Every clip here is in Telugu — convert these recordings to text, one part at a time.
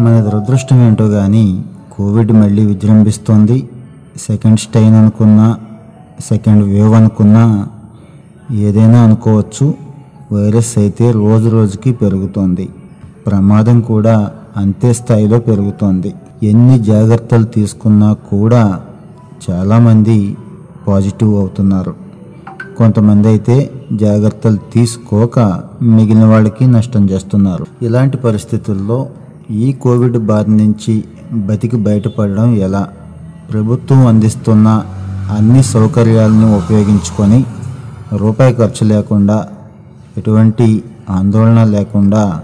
మన దురదృష్టం ఏంటో కానీ కోవిడ్ మళ్ళీ విజృంభిస్తోంది. సెకండ్ స్టైన్ అనుకున్నా సెకండ్ వేవ్ అనుకున్నా ఏదైనా అనుకోవచ్చు. వైరస్ అయితే రోజు రోజుకి పెరుగుతోంది. ప్రమాదం కూడా అంతే స్థాయిలో పెరుగుతోంది. ఎన్ని జాగ్రత్తలు తీసుకున్నా కూడా చాలామంది పాజిటివ్ అవుతున్నారు. కొంతమంది అయితే జాగ్రత్తలు తీసుకోక మిగిలిన వాళ్ళకి నష్టం చేస్తున్నారు. ఇలాంటి పరిస్థితుల్లో ఈ కోవిడ్ బారి నుంచి బతికి బయటపడడం ఎలా? ప్రభుత్వం అందిస్తున్న అన్ని సౌకర్యాలను ఉపయోగించుకొని రూపాయి ఖర్చు లేకుండా ఎటువంటి ఆందోళన లేకుండా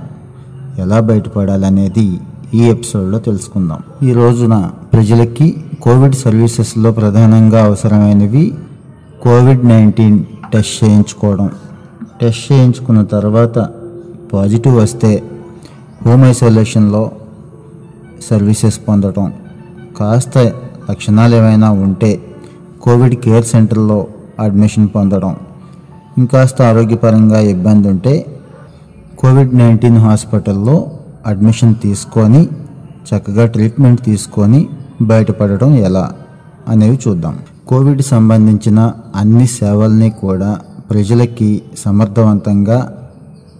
ఎలా బయటపడాలనేది ఈ ఎపిసోడ్లో తెలుసుకుందాం. ఈ రోజున ప్రజలకి కోవిడ్ సర్వీసెస్లో ప్రధానంగా అవసరమైనవి కోవిడ్ నైన్టీన్ టెస్ట్ చేయించుకోవడం. టెస్ట్ చేయించుకున్న తర్వాత పాజిటివ్ వస్తే హోమ్ ఐసోలేషన్లో సర్వీసెస్ పొందడం కాస్త లక్షణాలు ఏమైనా ఉంటే కోవిడ్ కేర్ సెంటర్లో అడ్మిషన్ పొందడం ఇంకాస్త ఆరోగ్యపరంగా ఇబ్బంది ఉంటే కోవిడ్ నైన్టీన్ హాస్పిటల్లో అడ్మిషన్ తీసుకొని చక్కగా ట్రీట్మెంట్ తీసుకొని బయటపడడం ఎలా అనేవి చూద్దాం. కోవిడ్ సంబంధించిన అన్ని సేవల్ని కూడా ప్రజలకి సమర్థవంతంగా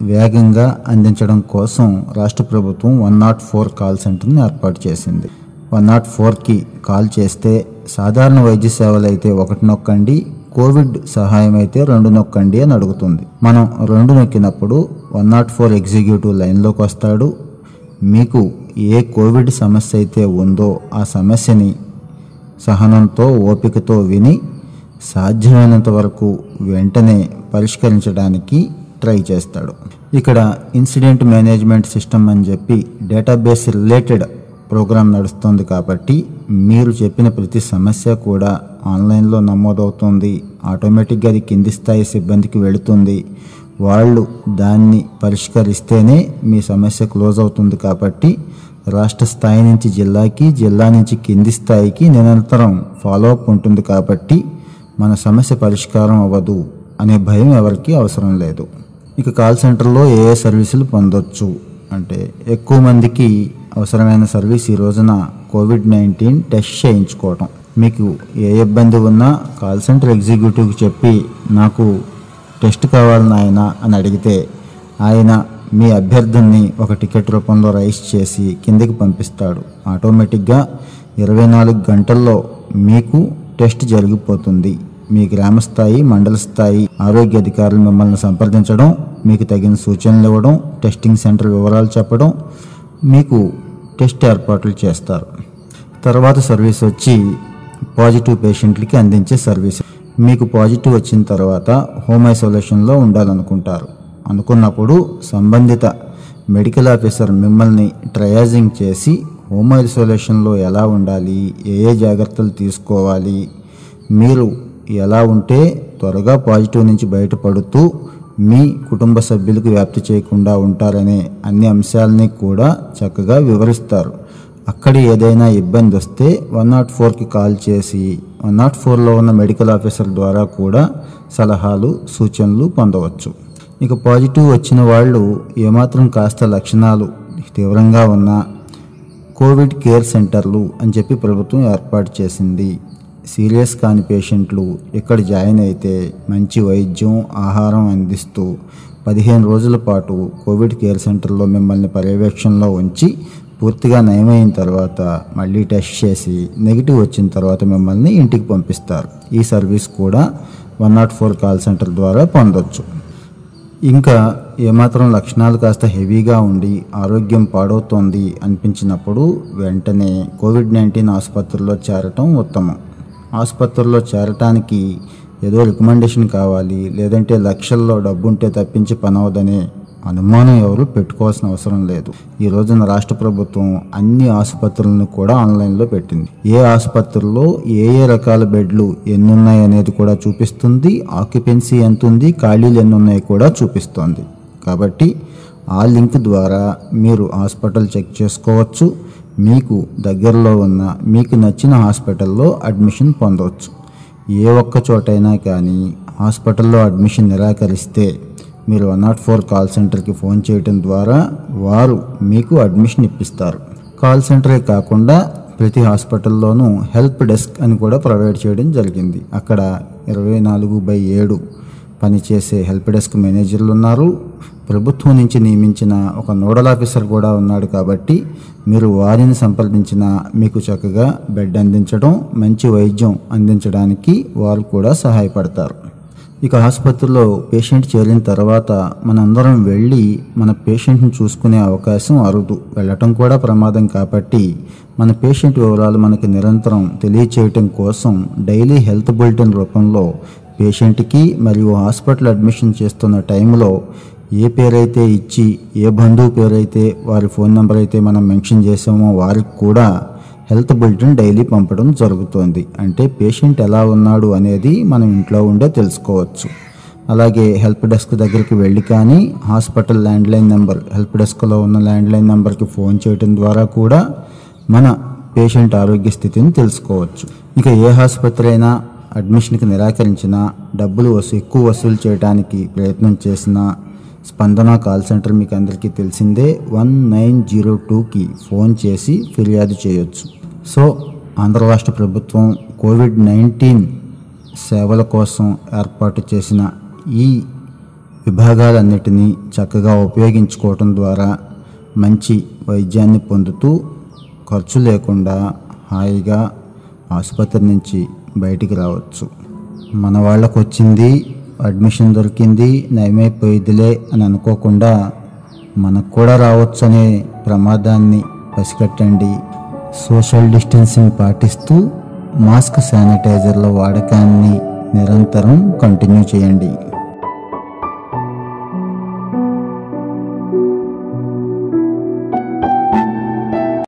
వేగంగా అందించడం కోసం రాష్ట్ర ప్రభుత్వం వన్ నాట్ ఫోర్ కాల్ సెంటర్ని ఏర్పాటు చేసింది. వన్ నాట్ ఫోర్కి కాల్ చేస్తే సాధారణ వైద్య సేవలు అయితే ఒకటి నొక్కండి కోవిడ్ సహాయం అయితే రెండు నొక్కండి అని అడుగుతుంది. మనం రెండు నొక్కినప్పుడు వన్ నాట్ ఫోర్ ఎగ్జిక్యూటివ్ లైన్లోకి వస్తాడు. మీకు ఏ కోవిడ్ సమస్య అయితే ఉందో ఆ సమస్యని సహనంతో ఓపికతో విని సాధ్యమైనంత వరకు వెంటనే పరిష్కరించడానికి ట్రై చేస్తాడు. ఇక్కడ ఇన్సిడెంట్ మేనేజ్మెంట్ సిస్టమ్ అని చెప్పి డేటాబేస్ రిలేటెడ్ ప్రోగ్రామ్ నడుస్తుంది కాబట్టి మీరు చెప్పిన ప్రతి సమస్య కూడా ఆన్లైన్లో నమోదవుతుంది. ఆటోమేటిక్గా అది కింది స్థాయి సిబ్బందికి వెళుతుంది. వాళ్ళు దాన్ని పరిష్కరిస్తేనే మీ సమస్య క్లోజ్ అవుతుంది కాబట్టి రాష్ట్ర స్థాయి నుంచి జిల్లాకి జిల్లా నుంచి కింది స్థాయికి నిరంతరం ఫాలో అప్ ఉంటుంది కాబట్టి మన సమస్య పరిష్కారం అవ్వదు అనే భయం ఎవరికీ అవసరం లేదు. ఇక కాల్ సెంటర్లో ఏ ఏ సర్వీసులు పొందొచ్చు? అంటే ఎక్కువ మందికి అవసరమైన సర్వీస్ ఈ రోజున కోవిడ్ నైన్టీన్ టెస్ట్ చేయించుకోవటం. మీకు ఏ ఇబ్బంది ఉన్నా కాల్ సెంటర్ ఎగ్జిక్యూటివ్కి చెప్పి నాకు టెస్ట్ కావాలి నాయన అని అడిగితే ఆయన మీ అభ్యర్థుల్ని ఒక టికెట్ రూపంలో రైస్ చేసి కిందకి పంపిస్తాడు. ఆటోమేటిక్గా ఇరవై నాలుగు గంటల్లో మీకు టెస్ట్ జరిగిపోతుంది. మీ గ్రామ స్థాయి మండల స్థాయి ఆరోగ్య అధికారులు మిమ్మల్ని సంప్రదించడం మీకు తగిన సూచనలు ఇవ్వడం టెస్టింగ్ సెంటర్ వివరాలు చెప్పడం మీకు టెస్ట్ ఏర్పాట్లు చేస్తారు. తర్వాత సర్వీస్ వచ్చి పాజిటివ్ పేషెంట్లకి అందించే సర్వీస్. మీకు పాజిటివ్ వచ్చిన తర్వాత హోమ్ ఐసోలేషన్లో ఉండాలనుకుంటారు. అనుకున్నప్పుడు సంబంధిత మెడికల్ ఆఫీసర్ మిమ్మల్ని ట్రయాజింగ్ చేసి హోమ్ ఐసోలేషన్లో ఎలా ఉండాలి ఏ ఏ జాగ్రత్తలు తీసుకోవాలి మీరు ఎలా ఉంటే త్వరగా పాజిటివ్ నుంచి బయటపడుతూ మీ కుటుంబ సభ్యులకు వ్యాప్తి చేయకుండా ఉంటారనే అన్ని అంశాలని కూడా చక్కగా వివరిస్తారు. అక్కడ ఏదైనా ఇబ్బంది వస్తే వన్ నాట్ ఫోర్కి కాల్ చేసి వన్ నాట్ ఫోర్లో ఉన్న మెడికల్ ఆఫీసర్ ద్వారా కూడా సలహాలు సూచనలు పొందవచ్చు. ఇక పాజిటివ్ వచ్చిన వాళ్ళు ఏమాత్రం కాస్త లక్షణాలు తీవ్రంగా ఉన్నా కోవిడ్ కేర్ సెంటర్లు అని చెప్పి ప్రభుత్వం ఏర్పాటు చేసింది. సీరియస్ కాని పేషెంట్లు ఇక్కడ జాయిన్ అయితే మంచి వైద్యం ఆహారం అందిస్తూ పదిహేను రోజుల పాటు కోవిడ్ కేర్ సెంటర్లో మిమ్మల్ని పర్యవేక్షణలో ఉంచి పూర్తిగా నయమైన తర్వాత మళ్ళీ టెస్ట్ చేసి నెగిటివ్ వచ్చిన తర్వాత మిమ్మల్ని ఇంటికి పంపిస్తారు. ఈ సర్వీస్ కూడా one nought four call centre ద్వారా పొందొచ్చు. ఇంకా ఏమాత్రం లక్షణాలు కాస్త హెవీగా ఉండి ఆరోగ్యం పాడవుతోంది అనిపించినప్పుడు వెంటనే కోవిడ్ నైన్టీన్ ఆసుపత్రిలో చేరటం ఉత్తమం. ఆసుపత్రిలో చేరటానికి ఏదో రికమెండేషన్ కావాలి లేదంటే లక్షల్లో డబ్బుంటే తప్పించి పనవదనే అనుమానం ఎవరు పెట్టుకోవాల్సిన అవసరం లేదు. ఈ రోజున రాష్ట్ర ప్రభుత్వం అన్ని ఆసుపత్రులను కూడా ఆన్లైన్లో పెట్టింది. ఏ ఆసుపత్రుల్లో ఏ ఏ రకాల బెడ్లు ఎన్నున్నాయి అనేది కూడా చూపిస్తుంది. ఆక్యుపెన్సీ ఎంత ఉంది ఖాళీలు ఎన్నున్నాయి కూడా చూపిస్తోంది. కాబట్టి ఆ లింక్ ద్వారా మీరు హాస్పిటల్ చెక్ చేసుకోవచ్చు. మీకు దగ్గరలో ఉన్న మీకు నచ్చిన హాస్పిటల్లో అడ్మిషన్ పొందవచ్చు ఏ ఒక్క చోటైనా కానీ హాస్పిటల్లో అడ్మిషన్ నిరాకరిస్తే మీరు వన్ నాట్ ఫోర్ కాల్ సెంటర్కి ఫోన్ చేయడం ద్వారా వారు మీకు అడ్మిషన్ ఇప్పిస్తారు. కాల్ సెంటరే కాకుండా ప్రతి హాస్పిటల్లోనూ హెల్ప్ డెస్క్ అని కూడా ప్రొవైడ్ చేయడం జరిగింది. అక్కడ ఇరవై నాలుగు బై ఏడు పనిచేసే హెల్ప్ డెస్క్ మేనేజర్లు ఉన్నారు. ప్రభుత్వం నుంచి నియమించిన ఒక నోడల్ ఆఫీసర్ కూడా ఉన్నాడు కాబట్టి మీరు వారిని సంప్రదించిన మీకు చక్కగా బెడ్ అందించడం మంచి వైద్యం అందించడానికి వారు కూడా సహాయపడతారు. ఇక ఆసుపత్రిలో పేషెంట్ చేరిన తర్వాత మనందరం వెళ్ళి మన పేషెంట్ని చూసుకునే అవకాశం అరుదు. వెళ్ళటం కూడా ప్రమాదం కాబట్టి మన పేషెంట్ వివరాలు మనకి నిరంతరం తెలియచేయటం కోసం డైలీ హెల్త్ బులెటిన్ రూపంలో పేషెంట్కి మరియు హాస్పిటల్ అడ్మిషన్ చేస్తున్న టైంలో ఏ పేరైతే ఇచ్చి ఏ బంధువు పేరైతే వారి ఫోన్ నెంబర్ అయితే మనం మెన్షన్ చేసామో వారికి కూడా హెల్త్ బులెటిన్ డైలీ పంపడం జరుగుతోంది. అంటే పేషెంట్ ఎలా ఉన్నాడు అనేది మనం ఇంట్లో ఉండే తెలుసుకోవచ్చు. అలాగే హెల్ప్ డెస్క్ దగ్గరికి వెళ్ళి కానీ హాస్పిటల్ ల్యాండ్లైన్ నెంబర్ హెల్ప్ డెస్క్లో ఉన్న ల్యాండ్లైన్ నెంబర్కి ఫోన్ చేయడం ద్వారా కూడా మన పేషెంట్ ఆరోగ్య స్థితిని తెలుసుకోవచ్చు. ఇక ఏ ఆసుపత్రి అయినా అడ్మిషన్కి నిరాకరించినా డబ్బులు వసూ ఎక్కువ వసూలు చేయడానికి ప్రయత్నం చేసినా స్పందన కాల్ సెంటర్ మీకు అందరికీ తెలిసిందే వన్ నైన్ జీరో టూకి ఫోన్ చేసి ఫిర్యాదు చేయొచ్చు. సో ఆంధ్ర రాష్ట్ర ప్రభుత్వం కోవిడ్ నైన్టీన్ సేవల కోసం ఏర్పాటు చేసిన ఈ విభాగాలన్నిటినీ చక్కగా ఉపయోగించుకోవటం ద్వారా మంచి వైద్యాన్ని పొందుతూ ఖర్చు లేకుండా హాయిగా ఆసుపత్రి నుంచి బయటికి రావచ్చు. మన వాళ్ళకు వచ్చింది అడ్మిషన్ దొరికింది నయమైపోయిదిలే అని అనుకోకుండా మనకు కూడా రావచ్చు అనే ప్రమాదాన్ని పసిగట్టండి. సోషల్ డిస్టెన్సింగ్ పాటిస్తూ మాస్క్ శానిటైజర్ల వాడకాన్ని నిరంతరం కంటిన్యూ చేయండి.